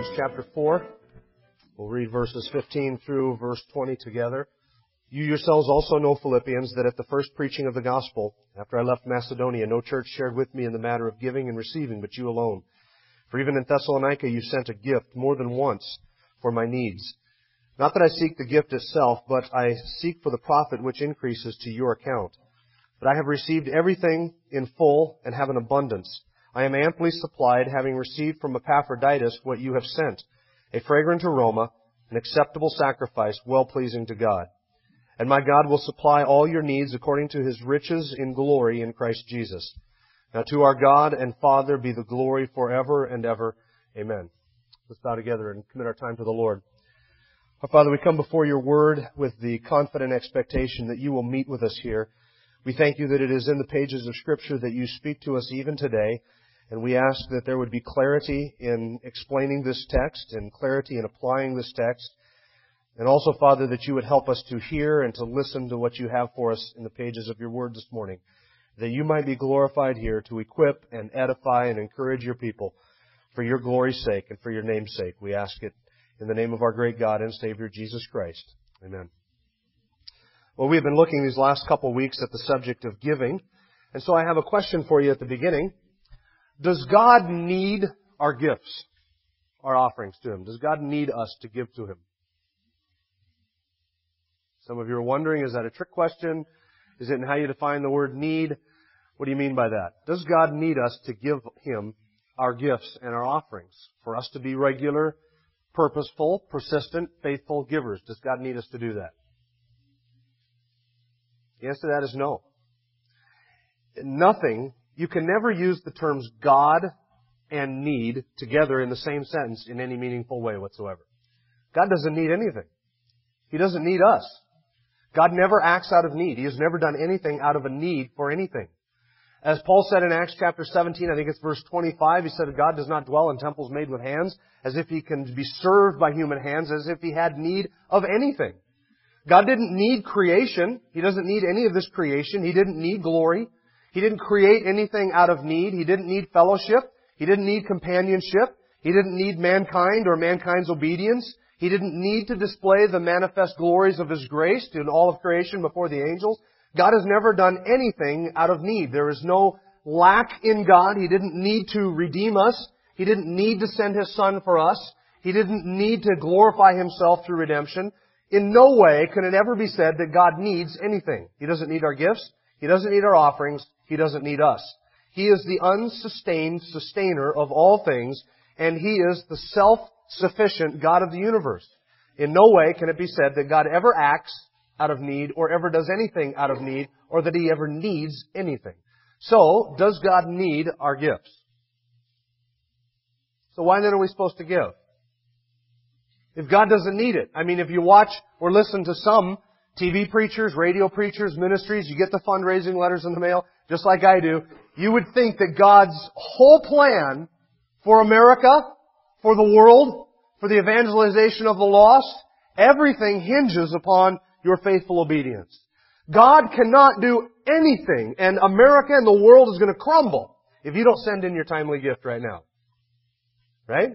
Philippians chapter 4. We'll read verses 15 through verse 20 together. You yourselves also know, Philippians, that at the first preaching of the gospel, after I left Macedonia, no church shared with me in the matter of giving and receiving, but you alone. For even in Thessalonica you sent a gift more than once for my needs. Not that I seek the gift itself, but I seek for the profit which increases to your account. But I have received everything in full and have an abundance I am amply supplied, having received from Epaphroditus what you have sent, a fragrant aroma, an acceptable sacrifice, well pleasing to God. And my God will supply all your needs according to his riches in glory in Christ Jesus. Now to our God and Father be the glory forever and ever. Amen. Let's bow together and commit our time to the Lord. Our Father, we come before your word with the confident expectation that you will meet with us here. We thank you that it is in the pages of Scripture that you speak to us even today. And we ask that there would be clarity in explaining this text and clarity in applying this text. And also, Father, that you would help us to hear and to listen to what you have for us in the pages of your word this morning. That you might be glorified here to equip and edify and encourage your people for your glory's sake and for your name's sake. We ask it in the name of our great God and Savior, Jesus Christ. Amen. Well, we've been looking these last couple of weeks at the subject of giving. And so I have a question for you at the beginning. Does God need our gifts, our offerings to Him? Does God need us to give to Him? Some of you are wondering, is that a trick question? Is it in how you define the word need? What do you mean by that? Does God need us to give Him our gifts and our offerings? For us to be regular, purposeful, persistent, faithful givers? Does God need us to do that? The answer to that is no. Nothing you can never use the terms God and need together in the same sentence in any meaningful way whatsoever. God doesn't need anything. He doesn't need us. God never acts out of need. He has never done anything out of a need for anything. As Paul said in Acts chapter 17, I think it's verse 25, he said, God does not dwell in temples made with hands, as if he can be served by human hands, as if he had need of anything. God didn't need creation. He doesn't need any of this creation. He didn't need glory. He didn't create anything out of need. He didn't need fellowship. He didn't need companionship. He didn't need mankind or mankind's obedience. He didn't need to display the manifest glories of His grace to all of creation before the angels. God has never done anything out of need. There is no lack in God. He didn't need to redeem us. He didn't need to send His Son for us. He didn't need to glorify Himself through redemption. In no way can it ever be said that God needs anything. He doesn't need our gifts. He doesn't need our offerings. He doesn't need us. He is the unsustained sustainer of all things, and He is the self-sufficient God of the universe. In no way can it be said that God ever acts out of need or ever does anything out of need or that He ever needs anything. So, does God need our gifts? So why then are we supposed to give? If God doesn't need it. I mean, if you watch or listen to some TV preachers, radio preachers, ministries, you get the fundraising letters in the mail, just like I do, you would think that God's whole plan for America, for the world, for the evangelization of the lost, everything hinges upon your faithful obedience. God cannot do anything, and America and the world is going to crumble if you don't send in your timely gift right now. Right?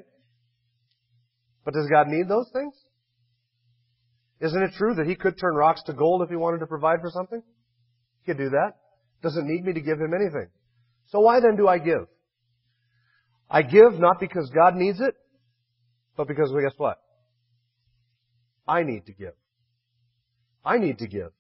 But does God need those things? Isn't it true that He could turn rocks to gold if He wanted to provide for something? He could do that. Doesn't need me to give him anything. So why then do I give? I give not because God needs it, but because, well, guess what? I need to give. I need to give.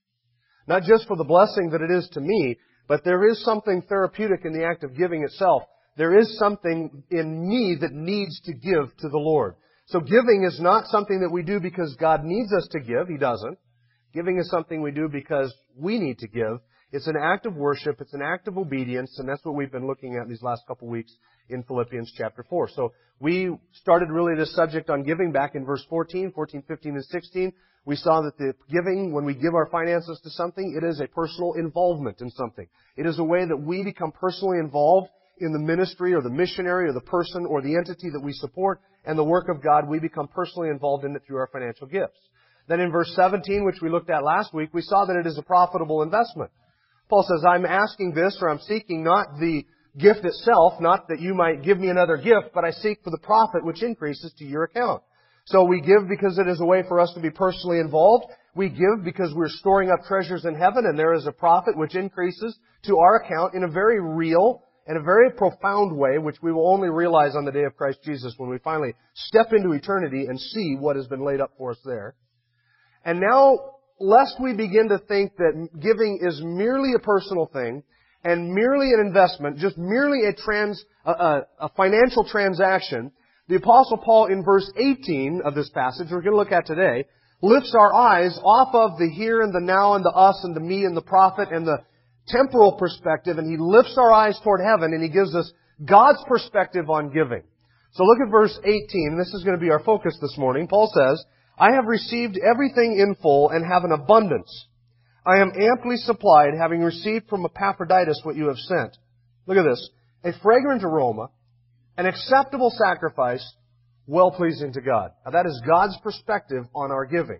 Not just for the blessing that it is to me, but there is something therapeutic in the act of giving itself. There is something in me that needs to give to the Lord. So giving is not something that we do because God needs us to give. He doesn't. Giving is something we do because we need to give. It's an act of worship. It's an act of obedience, and that's what we've been looking at these last couple weeks in Philippians chapter 4. So we started really this subject on giving back in verse 14, 14, 15, and 16. We saw that the giving, when we give our finances to something, it is a personal involvement in something. It is a way that we become personally involved in the ministry or the missionary or the person or the entity that we support and the work of God. We become personally involved in it through our financial gifts. Then in verse 17, which we looked at last week, we saw that it is a profitable investment. Paul says, I'm asking this or I'm seeking not the gift itself, not that you might give me another gift, but I seek for the profit which increases to your account. So we give because it is a way for us to be personally involved. We give because we're storing up treasures in heaven and there is a profit which increases to our account in a very real and a very profound way, which we will only realize on the day of Christ Jesus when we finally step into eternity and see what has been laid up for us there. And now, lest we begin to think that giving is merely a personal thing, and merely an investment, just merely a trans, a, a, a financial transaction, the apostle Paul in verse 18 of this passage we're going to look at today, lifts our eyes off of the here and the now and the us and the me and the profit and the temporal perspective and he lifts our eyes toward heaven and he gives us God's perspective on giving. So look at verse 18. This is going to be our focus this morning. Paul says, I have received everything in full and have an abundance. I am amply supplied, having received from Epaphroditus what you have sent. Look at this. A fragrant aroma, an acceptable sacrifice, well pleasing to God. Now that is God's perspective on our giving.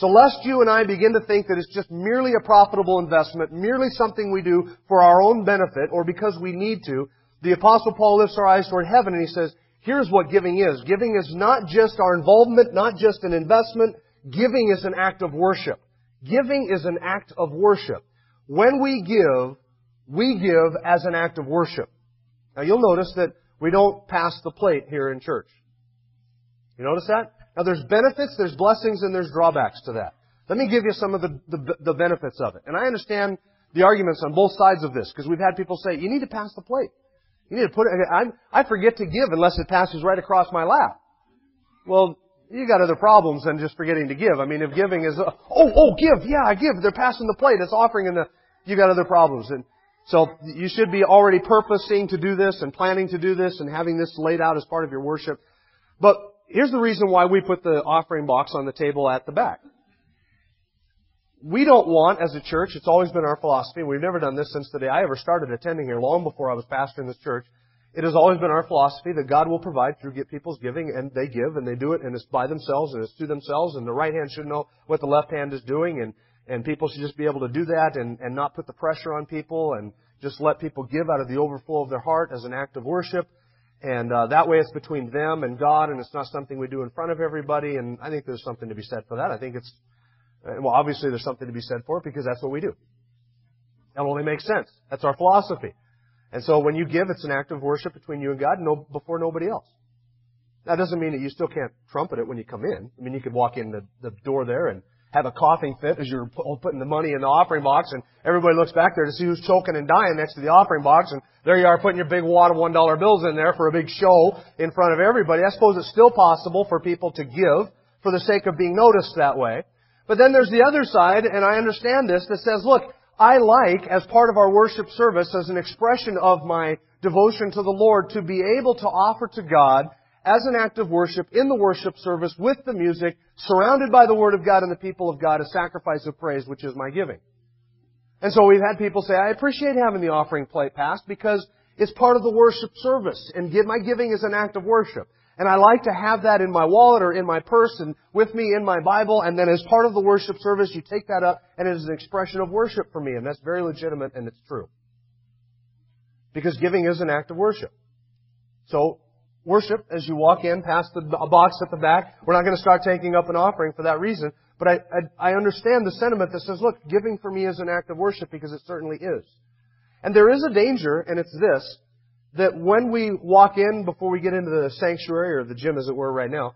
So lest you and I begin to think that it's just merely a profitable investment, merely something we do for our own benefit or because we need to, the apostle Paul lifts our eyes toward heaven and he says, here's what giving is. Giving is not just our involvement, not just an investment. Giving is an act of worship. Giving is an act of worship. When we give, we give as an act of worship. Now you'll notice that we don't pass the plate here in church. You notice that? Now there's benefits, there's blessings, and there's drawbacks to that. Let me give you some of the, the, the benefits of it. And I understand the arguments on both sides of this, because we've had people say, you need to pass the plate. You need to put it, I, I forget to give unless it passes right across my lap. Well, you got other problems than just forgetting to give. I mean, if giving is, oh, oh, give, yeah, I give. They're passing the plate. It's offering in the, you got other problems. And so you should be already purposing to do this and planning to do this and having this laid out as part of your worship. But here's the reason why we put the offering box on the table at the back. We don't want, as a church, it's always been our philosophy, and we've never done this since the day I ever started attending here, long before I was pastoring this church, it has always been our philosophy that God will provide through get people's giving, and they give, and they do it, and it's by themselves, and it's to themselves, and the right hand should know what the left hand is doing, and, and people should just be able to do that and, and not put the pressure on people, and just let people give out of the overflow of their heart as an act of worship. And uh, that way it's between them and God, and it's not something we do in front of everybody, and I think there's something to be said for that. I think it's, uh, well, obviously there's something to be said for it because that's what we do. That only makes sense. That's our philosophy. And so when you give, it's an act of worship between you and God no, before nobody else. That doesn't mean that you still can't trumpet it when you come in. I mean, you could walk in the, the door there and have a coughing fit as you're putting the money in the offering box and everybody looks back there to see who's choking and dying next to the offering box and there you are putting your big wad of one dollar bills in there for a big show in front of everybody. I suppose it's still possible for people to give for the sake of being noticed that way. But then there's the other side, and I understand this, that says, look, I like, as part of our worship service, as an expression of my devotion to the Lord, to be able to offer to God as an act of worship in the worship service with the music, surrounded by the Word of God and the people of God, a sacrifice of praise, which is my giving. And so we've had people say, I appreciate having the offering plate passed because it's part of the worship service, and my giving is an act of worship. And I like to have that in my wallet or in my purse and with me in my Bible. And then as part of the worship service, you take that up and it is an expression of worship for me. And that's very legitimate and it's true. Because giving is an act of worship. So, worship as you walk in past the box at the back. We're not going to start taking up an offering for that reason. But I, I, I understand the sentiment that says, look, giving for me is an act of worship because it certainly is. And there is a danger, and it's this, that when we walk in, before we get into the sanctuary or the gym as it were right now,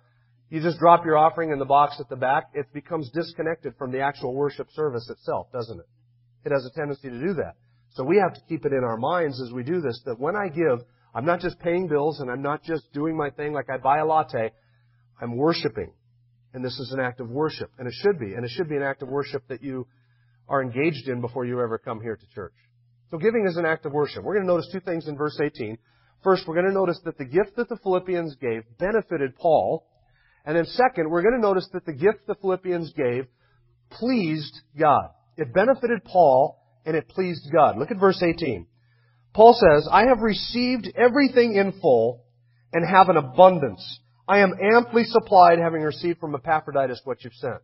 you just drop your offering in the box at the back, it becomes disconnected from the actual worship service itself, doesn't it? It has a tendency to do that. So we have to keep it in our minds as we do this that when I give, I'm not just paying bills and I'm not just doing my thing like I buy a latte. I'm worshiping. And this is an act of worship. And it should be. And it should be an act of worship that you are engaged in before you ever come here to church. So giving is an act of worship. We're going to notice two things in verse 18. First, we're going to notice that the gift that the Philippians gave benefited Paul. And then second, we're going to notice that the gift the Philippians gave pleased God. It benefited Paul and it pleased God. Look at verse 18. Paul says, I have received everything in full and have an abundance. I am amply supplied having received from Epaphroditus what you've sent.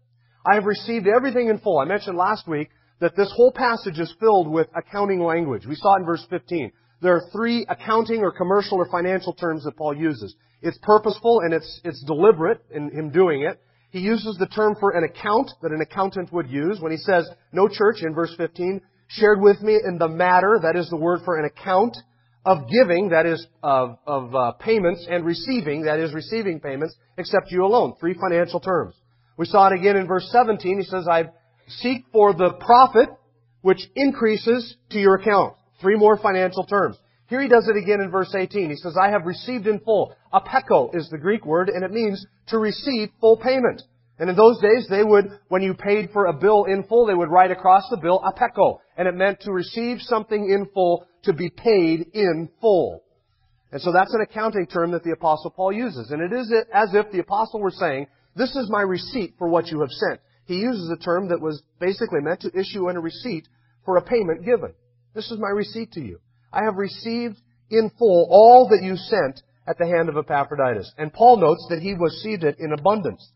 I have received everything in full. I mentioned last week that this whole passage is filled with accounting language. We saw it in verse 15. There are three accounting or commercial or financial terms that Paul uses. It's purposeful and it's, it's deliberate in him doing it. He uses the term for an account that an accountant would use when he says, no church in verse 15 shared with me in the matter, that is the word for an account, of giving, that is of, of uh, payments, and receiving, that is receiving payments, except you alone. Three financial terms. We saw it again in verse 17. He says, I seek for the profit which increases to your account. Three more financial terms. Here he does it again in verse 18. He says, I have received in full. Apecho is the Greek word, and it means to receive full payment. And in those days, they would, when you paid for a bill in full, they would write across the bill a apecho. And it meant to receive something in full, to be paid in full. And so that's an accounting term that the apostle Paul uses. And it is as if the apostle were saying, this is my receipt for what you have sent. He uses a term that was basically meant to issue in a receipt for a payment given. This is my receipt to you. I have received in full all that you sent at the hand of Epaphroditus. And Paul notes that he received it in abundance.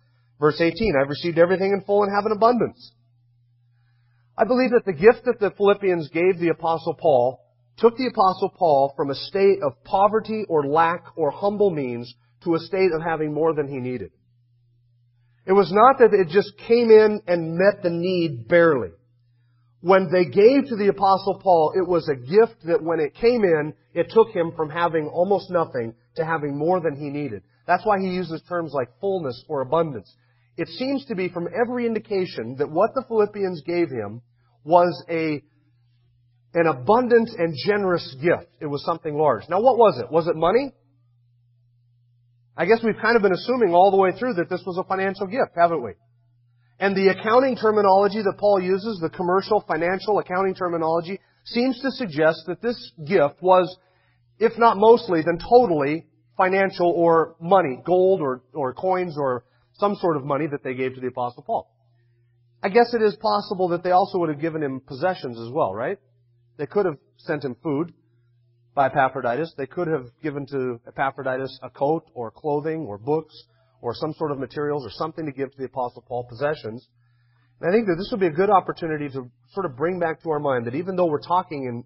Verse 18, I've received everything in full and have an abundance. I believe that the gift that the Philippians gave the Apostle Paul took the Apostle Paul from a state of poverty or lack or humble means to a state of having more than he needed. It was not that it just came in and met the need barely. When they gave to the Apostle Paul, it was a gift that when it came in, it took him from having almost nothing to having more than he needed. That's why he uses terms like fullness or abundance it seems to be from every indication that what the Philippians gave him was a, an abundant and generous gift. It was something large. Now what was it? Was it money? I guess we've kind of been assuming all the way through that this was a financial gift, haven't we? And the accounting terminology that Paul uses, the commercial, financial accounting terminology, seems to suggest that this gift was, if not mostly, then totally financial or money, gold or, or coins or some sort of money that they gave to the Apostle Paul. I guess it is possible that they also would have given him possessions as well, right? They could have sent him food by Epaphroditus. They could have given to Epaphroditus a coat or clothing or books or some sort of materials or something to give to the Apostle Paul possessions. And I think that this would be a good opportunity to sort of bring back to our mind that even though we're talking in,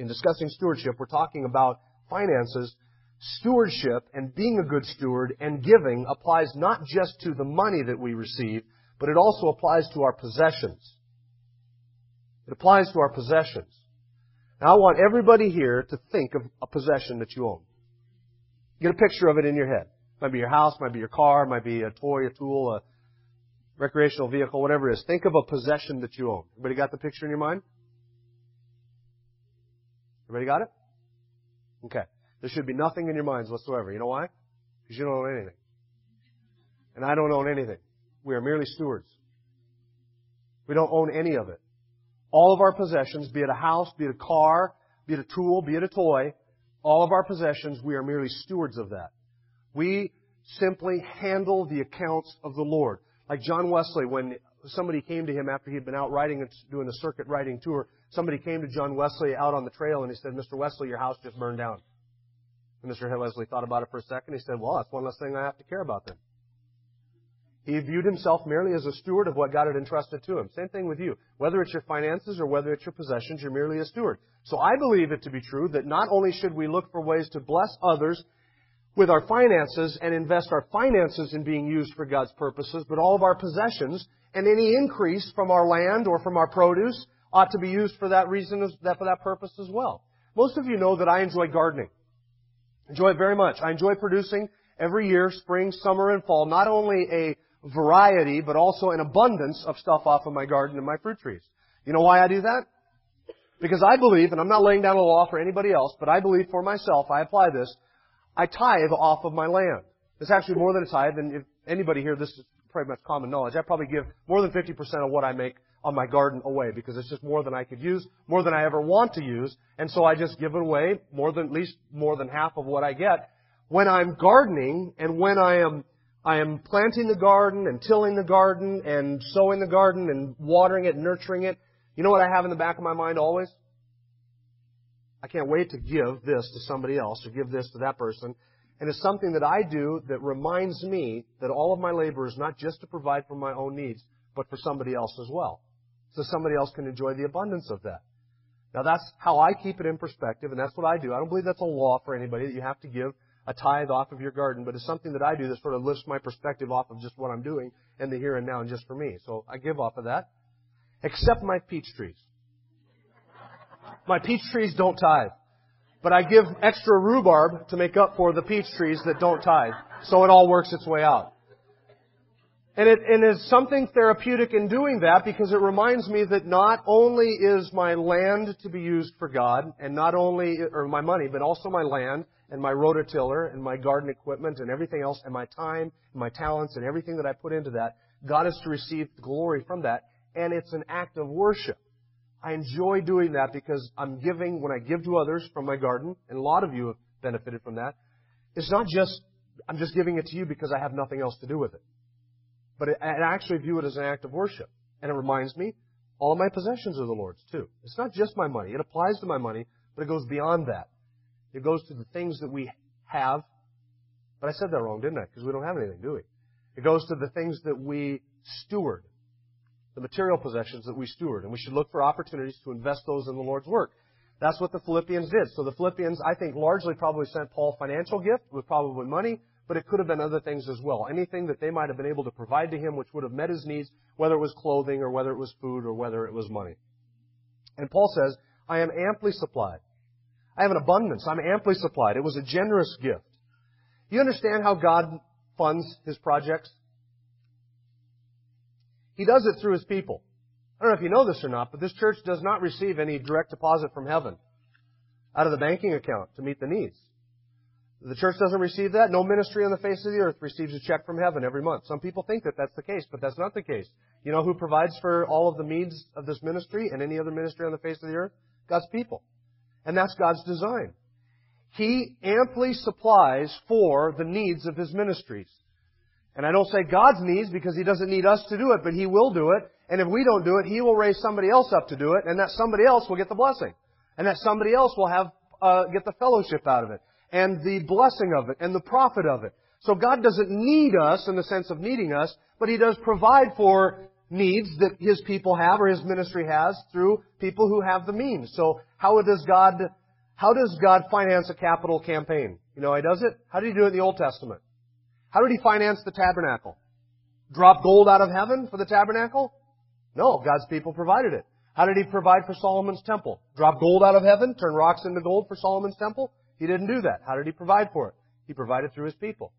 in discussing stewardship, we're talking about finances, stewardship and being a good steward and giving applies not just to the money that we receive, but it also applies to our possessions. It applies to our possessions. Now I want everybody here to think of a possession that you own. Get a picture of it in your head. Might be your house, might be your car, might be a toy, a tool, a recreational vehicle, whatever it is. Think of a possession that you own. Everybody got the picture in your mind? Everybody got it? Okay. There should be nothing in your minds whatsoever. You know why? Because you don't own anything. And I don't own anything. We are merely stewards. We don't own any of it. All of our possessions, be it a house, be it a car, be it a tool, be it a toy, all of our possessions, we are merely stewards of that. We simply handle the accounts of the Lord. Like John Wesley, when somebody came to him after he'd been out riding and doing a circuit riding tour, somebody came to John Wesley out on the trail and he said, Mr. Wesley, your house just burned down. And Mr. Wesley thought about it for a second. He said, well, that's one less thing I have to care about then. He viewed himself merely as a steward of what God had entrusted to him. Same thing with you. Whether it's your finances or whether it's your possessions, you're merely a steward. So I believe it to be true that not only should we look for ways to bless others with our finances and invest our finances in being used for God's purposes, but all of our possessions and any increase from our land or from our produce ought to be used for that reason, for that purpose as well. Most of you know that I enjoy gardening. Enjoy it very much. I enjoy producing every year, spring, summer, and fall, not only a variety, but also an abundance of stuff off of my garden and my fruit trees. You know why I do that? Because I believe, and I'm not laying down a law for anybody else, but I believe for myself, I apply this, I tithe off of my land. It's actually more than a tithe, and if anybody here, this is pretty much common knowledge. I probably give more than 50% of what I make on my garden away because it's just more than I could use, more than I ever want to use, and so I just give it away more than, at least more than half of what I get. When I'm gardening and when I am I am planting the garden and tilling the garden and sowing the garden and watering it, nurturing it. You know what I have in the back of my mind always? I can't wait to give this to somebody else or give this to that person. And it's something that I do that reminds me that all of my labor is not just to provide for my own needs, but for somebody else as well. So somebody else can enjoy the abundance of that. Now that's how I keep it in perspective, and that's what I do. I don't believe that's a law for anybody that you have to give a tithe off of your garden, but it's something that I do that sort of lifts my perspective off of just what I'm doing and the here and now and just for me. So I give off of that. Except my peach trees. My peach trees don't tithe. But I give extra rhubarb to make up for the peach trees that don't tithe. So it all works its way out. And it and it's something therapeutic in doing that because it reminds me that not only is my land to be used for God, and not only, or my money, but also my land, and my rototiller and my garden equipment and everything else and my time and my talents and everything that I put into that, God is to receive glory from that. And it's an act of worship. I enjoy doing that because I'm giving, when I give to others from my garden, and a lot of you have benefited from that, it's not just, I'm just giving it to you because I have nothing else to do with it. But I actually view it as an act of worship. And it reminds me, all my possessions are the Lord's too. It's not just my money. It applies to my money, but it goes beyond that. It goes to the things that we have. But I said that wrong, didn't I? Because we don't have anything, do we? It goes to the things that we steward. The material possessions that we steward. And we should look for opportunities to invest those in the Lord's work. That's what the Philippians did. So the Philippians, I think, largely probably sent Paul financial gift with probably money, but it could have been other things as well. Anything that they might have been able to provide to him which would have met his needs, whether it was clothing or whether it was food or whether it was money. And Paul says, I am amply supplied. I have an abundance. I'm amply supplied. It was a generous gift. You understand how God funds His projects? He does it through His people. I don't know if you know this or not, but this church does not receive any direct deposit from heaven out of the banking account to meet the needs. The church doesn't receive that. No ministry on the face of the earth receives a check from heaven every month. Some people think that that's the case, but that's not the case. You know who provides for all of the needs of this ministry and any other ministry on the face of the earth? God's people. And that's God's design. He amply supplies for the needs of His ministries. And I don't say God's needs because He doesn't need us to do it, but He will do it. And if we don't do it, He will raise somebody else up to do it, and that somebody else will get the blessing. And that somebody else will have, uh, get the fellowship out of it. And the blessing of it, and the profit of it. So God doesn't need us in the sense of needing us, but He does provide for needs that His people have or His ministry has through people who have the means. So how does God, how does God finance a capital campaign? You know how He does it? How did He do it in the Old Testament? How did He finance the tabernacle? Drop gold out of heaven for the tabernacle? No, God's people provided it. How did He provide for Solomon's temple? Drop gold out of heaven, turn rocks into gold for Solomon's temple? He didn't do that. How did He provide for it? He provided through His people.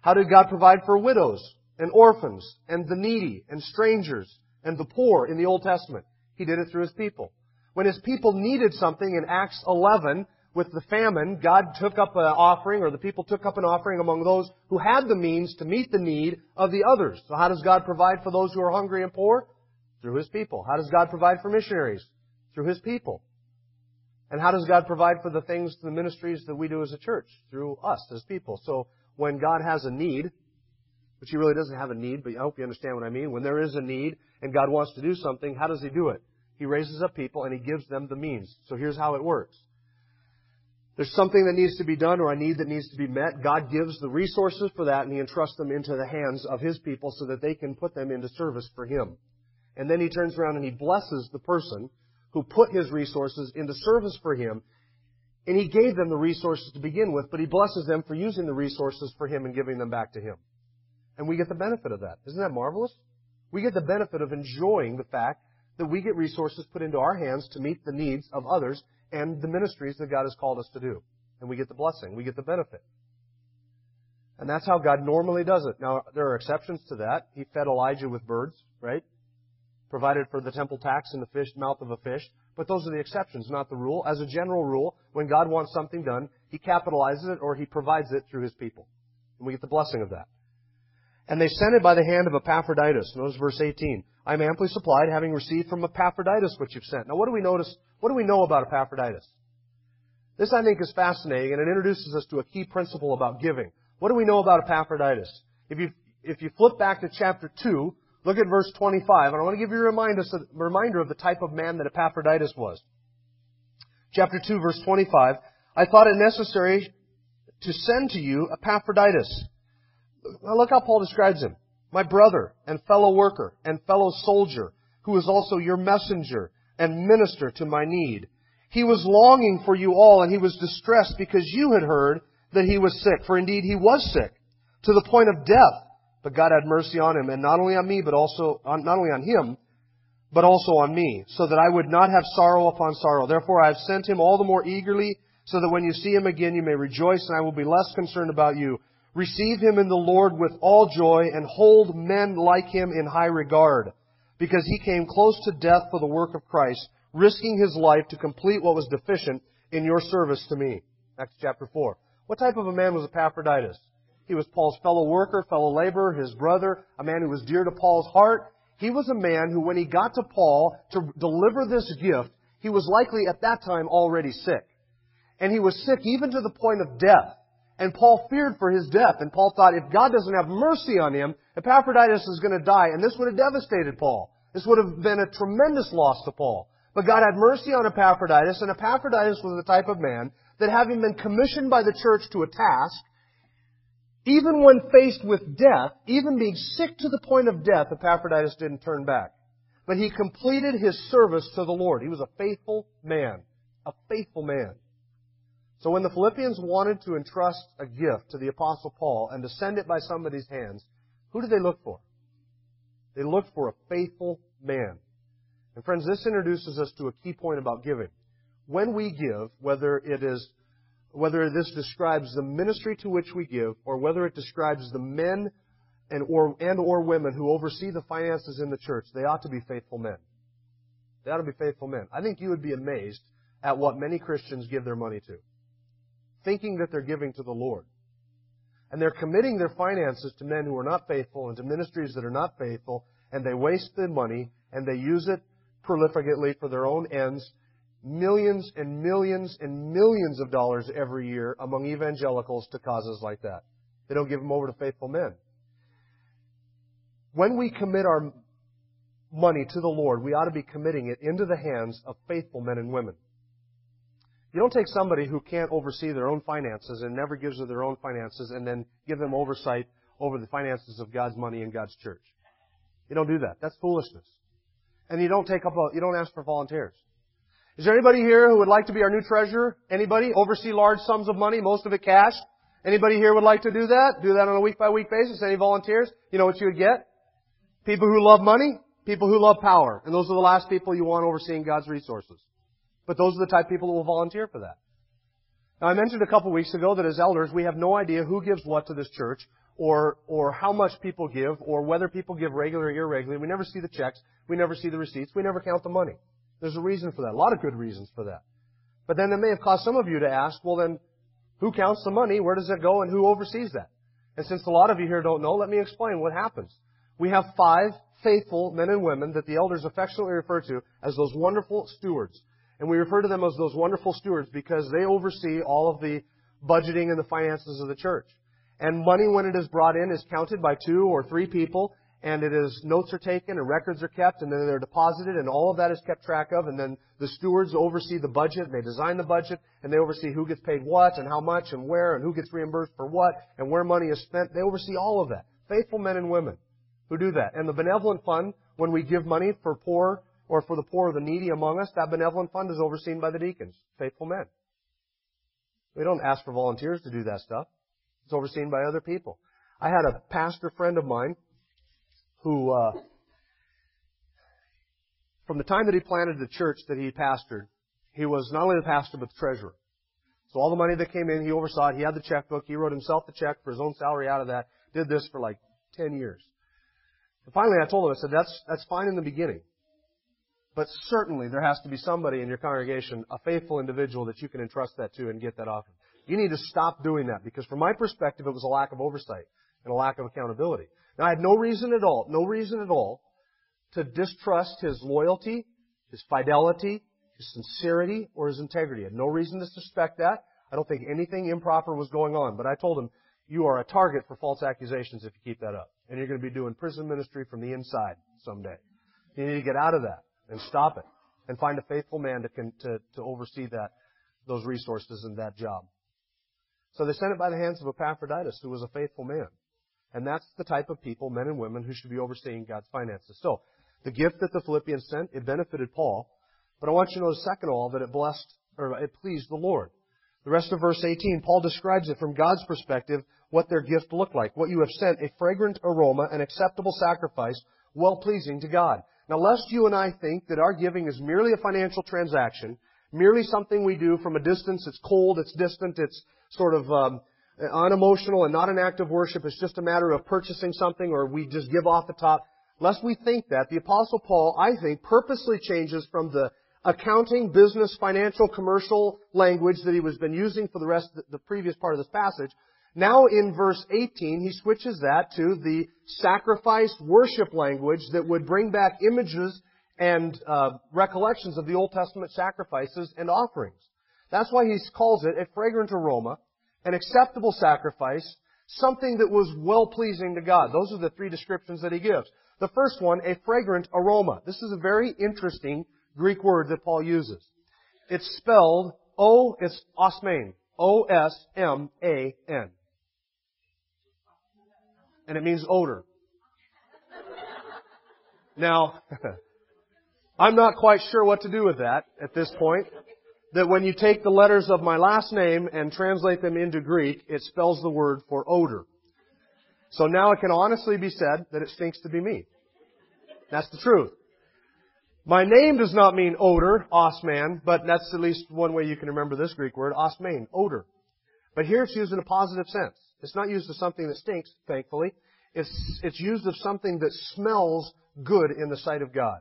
How did God provide for widows and orphans and the needy and strangers and the poor in the Old Testament. He did it through His people. When His people needed something in Acts 11 with the famine, God took up an offering or the people took up an offering among those who had the means to meet the need of the others. So how does God provide for those who are hungry and poor? Through His people. How does God provide for missionaries? Through His people. And how does God provide for the things, the ministries that we do as a church? Through us as people. So when God has a need, which he really doesn't have a need, but I hope you understand what I mean. When there is a need and God wants to do something, how does he do it? He raises up people and he gives them the means. So here's how it works. There's something that needs to be done or a need that needs to be met. God gives the resources for that and he entrusts them into the hands of his people so that they can put them into service for him. And then he turns around and he blesses the person who put his resources into service for him. And he gave them the resources to begin with, but he blesses them for using the resources for him and giving them back to him. And we get the benefit of that. Isn't that marvelous? We get the benefit of enjoying the fact that we get resources put into our hands to meet the needs of others and the ministries that God has called us to do. And we get the blessing. We get the benefit. And that's how God normally does it. Now, there are exceptions to that. He fed Elijah with birds, right? Provided for the temple tax in the fish, mouth of a fish. But those are the exceptions, not the rule. As a general rule, when God wants something done, He capitalizes it or He provides it through His people. And we get the blessing of that. And they sent it by the hand of Epaphroditus. Notice verse 18. I am amply supplied, having received from Epaphroditus what you've sent. Now what do we notice? What do we know about Epaphroditus? This I think is fascinating and it introduces us to a key principle about giving. What do we know about Epaphroditus? If you, if you flip back to chapter 2, look at verse 25, and I want to give you a reminder, of the type of man that Epaphroditus was. Chapter 2, verse 25, I thought it necessary to send to you Epaphroditus. Now look how Paul describes him. My brother and fellow worker and fellow soldier, who is also your messenger and minister to my need. He was longing for you all, and he was distressed because you had heard that he was sick. For indeed he was sick, to the point of death. But God had mercy on him, and not only on me, but also on, not only on him, but also on me, so that I would not have sorrow upon sorrow. Therefore I have sent him all the more eagerly, so that when you see him again you may rejoice, and I will be less concerned about you. Receive him in the Lord with all joy, and hold men like him in high regard, because he came close to death for the work of Christ, risking his life to complete what was deficient in your service to me. Acts chapter 4. What type of a man was Epaphroditus? He was Paul's fellow worker, fellow laborer, his brother, a man who was dear to Paul's heart. He was a man who, when he got to Paul to deliver this gift, he was likely at that time already sick. And he was sick even to the point of death. And Paul feared for his death. And Paul thought if God doesn't have mercy on him, Epaphroditus is going to die. And this would have devastated Paul. This would have been a tremendous loss to Paul. But God had mercy on Epaphroditus, and Epaphroditus was the type of man that having been commissioned by the church to a task, even when faced with death, even being sick to the point of death, Epaphroditus didn't turn back. But he completed his service to the Lord. He was a faithful man. A faithful man. So when the Philippians wanted to entrust a gift to the Apostle Paul and to send it by somebody's hands, who did they look for? They looked for a faithful man. And friends, this introduces us to a key point about giving when we give, whether it is whether this describes the ministry to which we give, or whether it describes the men and or and or women who oversee the finances in the church, they ought to be faithful men. They ought to be faithful men. I think you would be amazed at what many Christians give their money to, thinking that they're giving to the Lord. And they're committing their finances to men who are not faithful and to ministries that are not faithful, and they waste the money and they use it prolifically for their own ends millions and millions and millions of dollars every year among evangelicals to causes like that. They don't give them over to faithful men. When we commit our money to the Lord, we ought to be committing it into the hands of faithful men and women. You don't take somebody who can't oversee their own finances and never gives of their own finances and then give them oversight over the finances of God's money in God's church. You don't do that. That's foolishness. And you don't take up a, you don't ask for volunteers. Is there anybody here who would like to be our new treasurer? Anybody? Oversee large sums of money, most of it cash? Anybody here would like to do that? Do that on a week by week basis? Any volunteers? You know what you would get? People who love money, people who love power. And those are the last people you want overseeing God's resources. But those are the type of people who will volunteer for that. Now I mentioned a couple weeks ago that as elders we have no idea who gives what to this church or or how much people give or whether people give regularly or irregularly. We never see the checks, we never see the receipts, we never count the money. There's a reason for that. A lot of good reasons for that. But then it may have caused some of you to ask, well then, who counts the money? Where does it go? And who oversees that? And since a lot of you here don't know, let me explain what happens. We have five faithful men and women that the elders affectionately refer to as those wonderful stewards. And we refer to them as those wonderful stewards because they oversee all of the budgeting and the finances of the church. And money, when it is brought in, is counted by two or three people, and it is notes are taken and records are kept and then they're deposited and all of that is kept track of and then the stewards oversee the budget and they design the budget and they oversee who gets paid what and how much and where and who gets reimbursed for what and where money is spent. They oversee all of that. Faithful men and women who do that. And the benevolent fund, when we give money for poor or for the poor or the needy among us, that benevolent fund is overseen by the deacons. Faithful men. We don't ask for volunteers to do that stuff. It's overseen by other people. I had a pastor friend of mine who, uh, from the time that he planted the church that he pastored, he was not only the pastor but the treasurer. So all the money that came in, he oversaw it. He had the checkbook. He wrote himself the check for his own salary out of that. Did this for like 10 years. And finally I told him, I said, that's, that's fine in the beginning. But certainly there has to be somebody in your congregation, a faithful individual that you can entrust that to and get that off. You need to stop doing that because from my perspective it was a lack of oversight and a lack of accountability. Now I had no reason at all, no reason at all to distrust his loyalty, his fidelity, his sincerity, or his integrity. I had no reason to suspect that. I don't think anything improper was going on, but I told him, you are a target for false accusations if you keep that up. And you're going to be doing prison ministry from the inside someday. You need to get out of that and stop it and find a faithful man to, to, to oversee that, those resources and that job. So they sent it by the hands of Epaphroditus, who was a faithful man. And that's the type of people, men and women, who should be overseeing God's finances. So, the gift that the Philippians sent, it benefited Paul. But I want you to notice, second of all, that it blessed, or it pleased the Lord. The rest of verse 18, Paul describes it from God's perspective, what their gift looked like. What you have sent, a fragrant aroma, an acceptable sacrifice, well pleasing to God. Now, lest you and I think that our giving is merely a financial transaction, merely something we do from a distance, it's cold, it's distant, it's sort of um, unemotional and not an act of worship, it's just a matter of purchasing something or we just give off the top. Lest we think that, the Apostle Paul, I think, purposely changes from the accounting, business, financial, commercial language that he was been using for the rest of the previous part of this passage. Now in verse 18, he switches that to the sacrifice worship language that would bring back images and uh, recollections of the Old Testament sacrifices and offerings. That's why he calls it a fragrant aroma, an acceptable sacrifice, something that was well pleasing to God. Those are the three descriptions that he gives. The first one, a fragrant aroma. This is a very interesting Greek word that Paul uses. It's spelled O, it's osmane. O-S-M-A-N. And it means odor. Now, I'm not quite sure what to do with that at this point. That when you take the letters of my last name and translate them into Greek, it spells the word for odor. So now it can honestly be said that it stinks to be me. That's the truth. My name does not mean odor, osman, but that's at least one way you can remember this Greek word, osmane, odor. But here it's used in a positive sense. It's not used as something that stinks, thankfully. It's, it's used of something that smells good in the sight of God.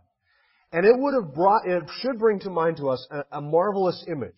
And it would have brought, it should bring to mind to us a, a marvelous image.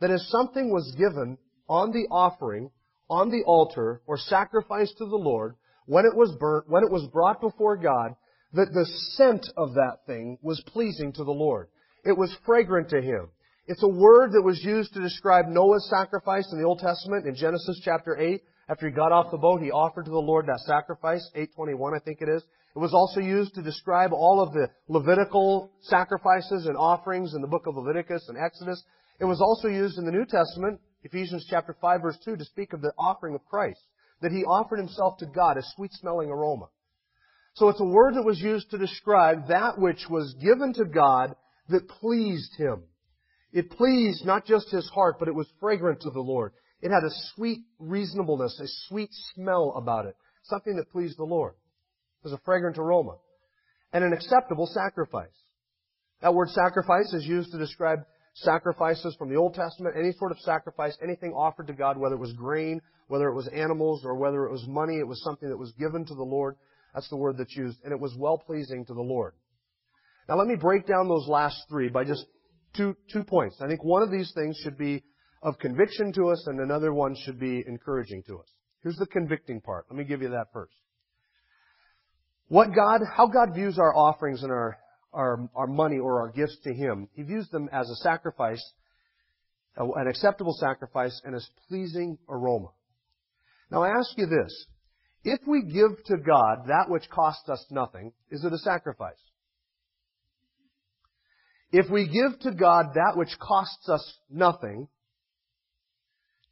That as something was given on the offering, on the altar, or sacrificed to the Lord, when it was burnt, when it was brought before God, that the scent of that thing was pleasing to the Lord. It was fragrant to Him. It's a word that was used to describe Noah's sacrifice in the Old Testament in Genesis chapter 8. After he got off the boat, he offered to the Lord that sacrifice, 821 I think it is. It was also used to describe all of the Levitical sacrifices and offerings in the book of Leviticus and Exodus. It was also used in the New Testament, Ephesians chapter 5 verse 2, to speak of the offering of Christ. That he offered himself to God, a sweet smelling aroma. So it's a word that was used to describe that which was given to God that pleased Him. It pleased not just His heart, but it was fragrant to the Lord. It had a sweet reasonableness, a sweet smell about it. Something that pleased the Lord. Was a fragrant aroma. And an acceptable sacrifice. That word sacrifice is used to describe sacrifices from the Old Testament, any sort of sacrifice, anything offered to God, whether it was grain, whether it was animals, or whether it was money, it was something that was given to the Lord. That's the word that's used. And it was well pleasing to the Lord. Now let me break down those last three by just two, two points. I think one of these things should be of conviction to us and another one should be encouraging to us. Here's the convicting part. Let me give you that first. What God, how God views our offerings and our, our, our money or our gifts to Him. He views them as a sacrifice, an acceptable sacrifice and as pleasing aroma. Now I ask you this. If we give to God that which costs us nothing, is it a sacrifice? If we give to God that which costs us nothing,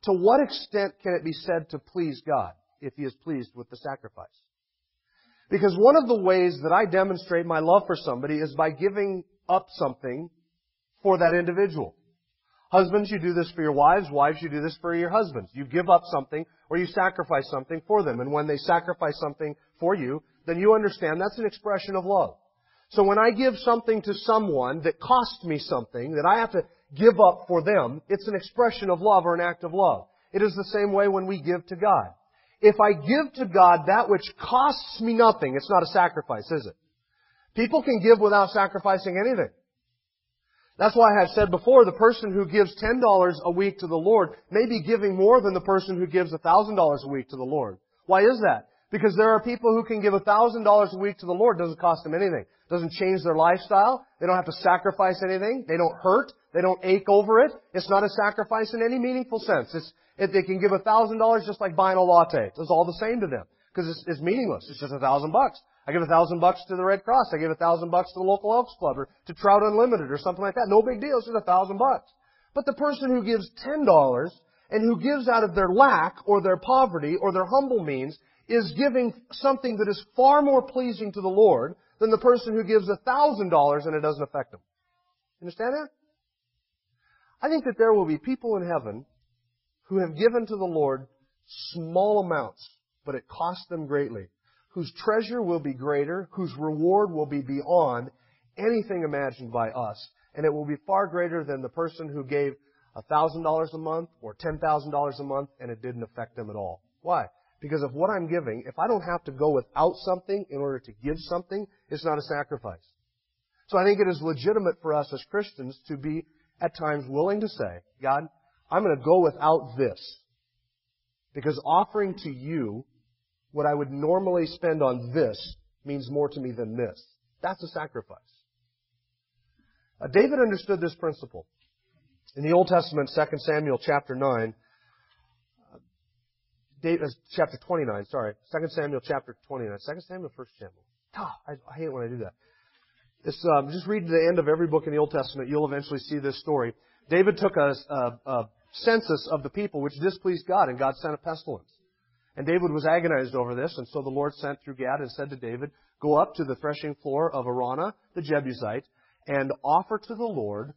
to what extent can it be said to please God if He is pleased with the sacrifice? Because one of the ways that I demonstrate my love for somebody is by giving up something for that individual. Husbands, you do this for your wives. Wives, you do this for your husbands. You give up something or you sacrifice something for them. And when they sacrifice something for you, then you understand that's an expression of love. So when I give something to someone that costs me something, that I have to give up for them. It's an expression of love or an act of love. It is the same way when we give to God. If I give to God that which costs me nothing, it's not a sacrifice, is it? People can give without sacrificing anything. That's why I have said before, the person who gives $10 a week to the Lord may be giving more than the person who gives $1,000 a week to the Lord. Why is that? Because there are people who can give $1,000 a week to the Lord. Doesn't cost them anything. Doesn't change their lifestyle. They don't have to sacrifice anything. They don't hurt. They don't ache over it. It's not a sacrifice in any meaningful sense. It's, if they can give a $1,000 just like buying a latte. It's all the same to them. Because it's, it's meaningless. It's just a thousand bucks. I give a thousand bucks to the Red Cross. I give a thousand bucks to the local Elks Club or to Trout Unlimited or something like that. No big deal. It's just a thousand bucks. But the person who gives ten dollars and who gives out of their lack or their poverty or their humble means is giving something that is far more pleasing to the Lord than the person who gives a thousand dollars and it doesn't affect them. Understand that? I think that there will be people in heaven who have given to the Lord small amounts, but it cost them greatly whose treasure will be greater, whose reward will be beyond anything imagined by us. And it will be far greater than the person who gave $1,000 a month or $10,000 a month and it didn't affect them at all. Why? Because of what I'm giving, if I don't have to go without something in order to give something, it's not a sacrifice. So I think it is legitimate for us as Christians to be at times willing to say, God, I'm going to go without this. Because offering to you what I would normally spend on this means more to me than this. That's a sacrifice. Uh, David understood this principle. In the Old Testament, 2 Samuel chapter 9, uh, David, uh, chapter 29, sorry, 2 Samuel chapter 29, 2 Samuel, 1 Samuel. Ah, I, I, hate when I do that. It's, um, just read the end of every book in the Old Testament, you'll eventually see this story. David took a, a, a census of the people which displeased God, and God sent a pestilence. And David was agonized over this, and so the Lord sent through Gad and said to David, Go up to the threshing floor of Araunah the Jebusite and offer to the Lord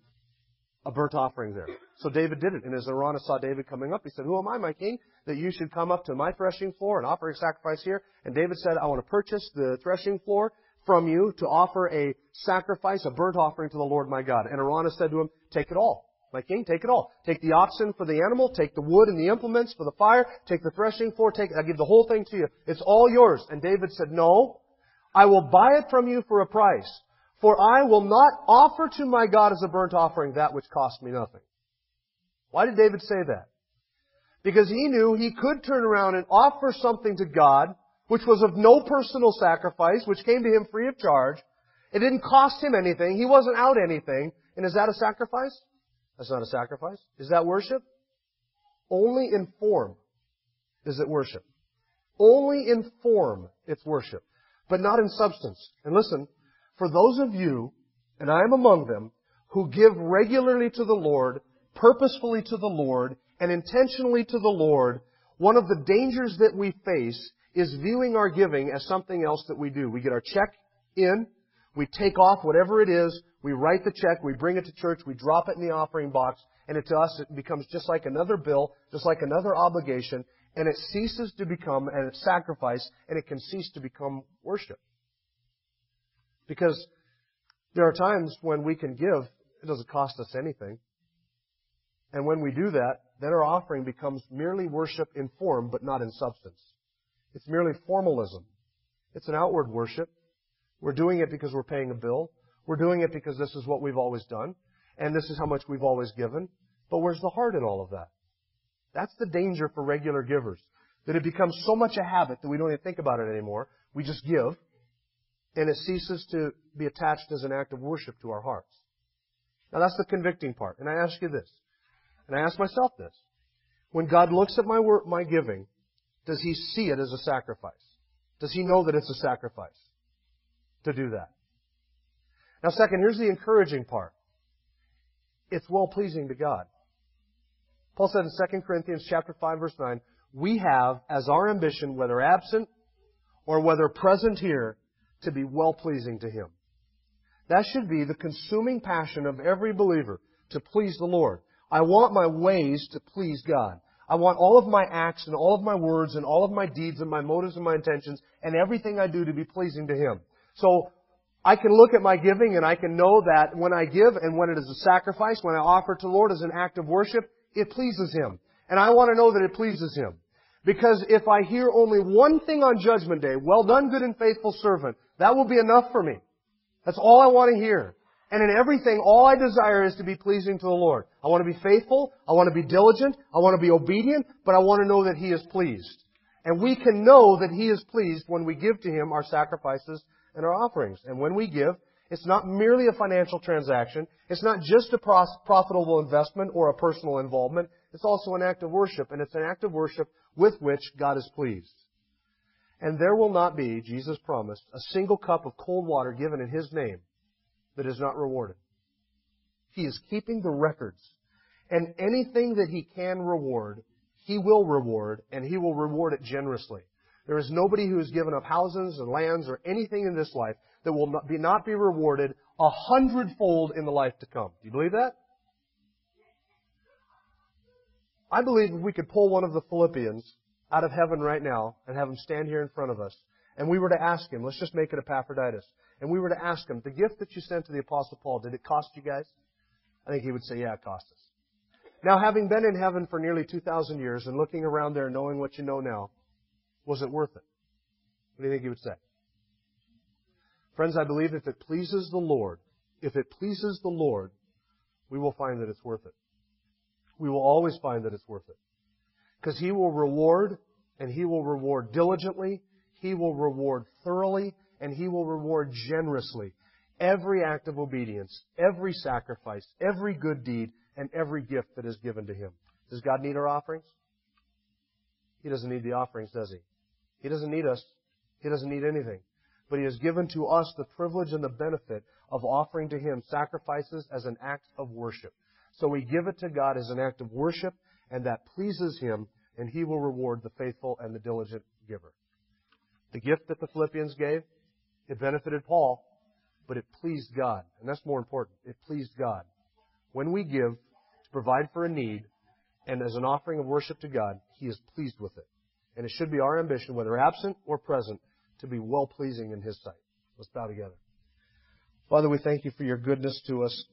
a burnt offering there. So David did it. And as Araunah saw David coming up, he said, Who am I, my king, that you should come up to my threshing floor and offer a sacrifice here? And David said, I want to purchase the threshing floor from you to offer a sacrifice, a burnt offering to the Lord my God. And Araunah said to him, Take it all. My king, take it all. Take the oxen for the animal, take the wood and the implements for the fire, take the threshing floor, take, I give the whole thing to you. It's all yours. And David said, no, I will buy it from you for a price, for I will not offer to my God as a burnt offering that which cost me nothing. Why did David say that? Because he knew he could turn around and offer something to God, which was of no personal sacrifice, which came to him free of charge. It didn't cost him anything. He wasn't out anything. And is that a sacrifice? That's not a sacrifice. Is that worship? Only in form is it worship. Only in form it's worship, but not in substance. And listen, for those of you, and I am among them, who give regularly to the Lord, purposefully to the Lord, and intentionally to the Lord, one of the dangers that we face is viewing our giving as something else that we do. We get our check in, we take off whatever it is, we write the check, we bring it to church, we drop it in the offering box, and it, to us it becomes just like another bill, just like another obligation, and it ceases to become a sacrifice, and it can cease to become worship. Because there are times when we can give, it doesn't cost us anything. And when we do that, then our offering becomes merely worship in form, but not in substance. It's merely formalism. It's an outward worship. We're doing it because we're paying a bill. We're doing it because this is what we've always done. And this is how much we've always given. But where's the heart in all of that? That's the danger for regular givers. That it becomes so much a habit that we don't even think about it anymore. We just give. And it ceases to be attached as an act of worship to our hearts. Now that's the convicting part. And I ask you this. And I ask myself this. When God looks at my work, my giving, does He see it as a sacrifice? Does He know that it's a sacrifice? To do that. Now second, here's the encouraging part. It's well pleasing to God. Paul said in 2 Corinthians chapter 5 verse 9, we have as our ambition, whether absent or whether present here, to be well pleasing to Him. That should be the consuming passion of every believer to please the Lord. I want my ways to please God. I want all of my acts and all of my words and all of my deeds and my motives and my intentions and everything I do to be pleasing to Him. So I can look at my giving and I can know that when I give and when it is a sacrifice, when I offer to the Lord as an act of worship, it pleases Him. And I want to know that it pleases Him. Because if I hear only one thing on Judgment Day, well done, good and faithful servant, that will be enough for me. That's all I want to hear. And in everything, all I desire is to be pleasing to the Lord. I want to be faithful, I want to be diligent, I want to be obedient, but I want to know that He is pleased. And we can know that He is pleased when we give to Him our sacrifices and our offerings. And when we give, it's not merely a financial transaction. It's not just a profitable investment or a personal involvement. It's also an act of worship, and it's an act of worship with which God is pleased. And there will not be, Jesus promised, a single cup of cold water given in His name that is not rewarded. He is keeping the records. And anything that He can reward, He will reward, and He will reward it generously. There is nobody who has given up houses and lands or anything in this life that will not be, not be rewarded a hundredfold in the life to come. Do you believe that? I believe if we could pull one of the Philippians out of heaven right now and have him stand here in front of us, and we were to ask him, let's just make it Epaphroditus, and we were to ask him, the gift that you sent to the Apostle Paul, did it cost you guys? I think he would say, yeah, it cost us. Now, having been in heaven for nearly 2,000 years and looking around there knowing what you know now, was it worth it? What do you think he would say? Friends, I believe if it pleases the Lord, if it pleases the Lord, we will find that it's worth it. We will always find that it's worth it. Because He will reward, and He will reward diligently, He will reward thoroughly, and He will reward generously every act of obedience, every sacrifice, every good deed, and every gift that is given to Him. Does God need our offerings? He doesn't need the offerings, does He? He doesn't need us. He doesn't need anything. But He has given to us the privilege and the benefit of offering to Him sacrifices as an act of worship. So we give it to God as an act of worship, and that pleases Him, and He will reward the faithful and the diligent giver. The gift that the Philippians gave, it benefited Paul, but it pleased God. And that's more important. It pleased God. When we give to provide for a need, and as an offering of worship to God, He is pleased with it. And it should be our ambition, whether absent or present, to be well pleasing in His sight. Let's bow together. Father, we thank you for your goodness to us.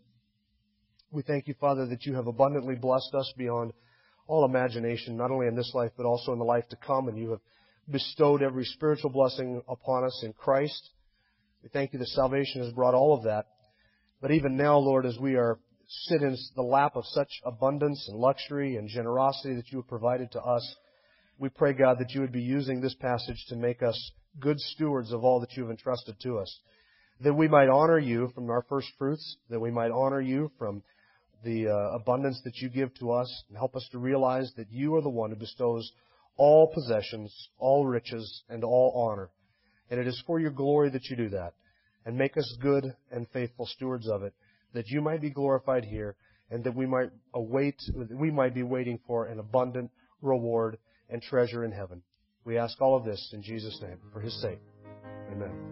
We thank you, Father, that you have abundantly blessed us beyond all imagination, not only in this life, but also in the life to come. And you have bestowed every spiritual blessing upon us in Christ. We thank you that salvation has brought all of that. But even now, Lord, as we are sit in the lap of such abundance and luxury and generosity that you have provided to us, we pray, God, that you would be using this passage to make us good stewards of all that you have entrusted to us. That we might honor you from our first fruits, that we might honor you from the uh, abundance that you give to us, and help us to realize that you are the one who bestows all possessions, all riches, and all honor. And it is for your glory that you do that. And make us good and faithful stewards of it, that you might be glorified here, and that we might await, we might be waiting for an abundant reward and treasure in heaven. We ask all of this in Jesus' name, for his sake. Amen.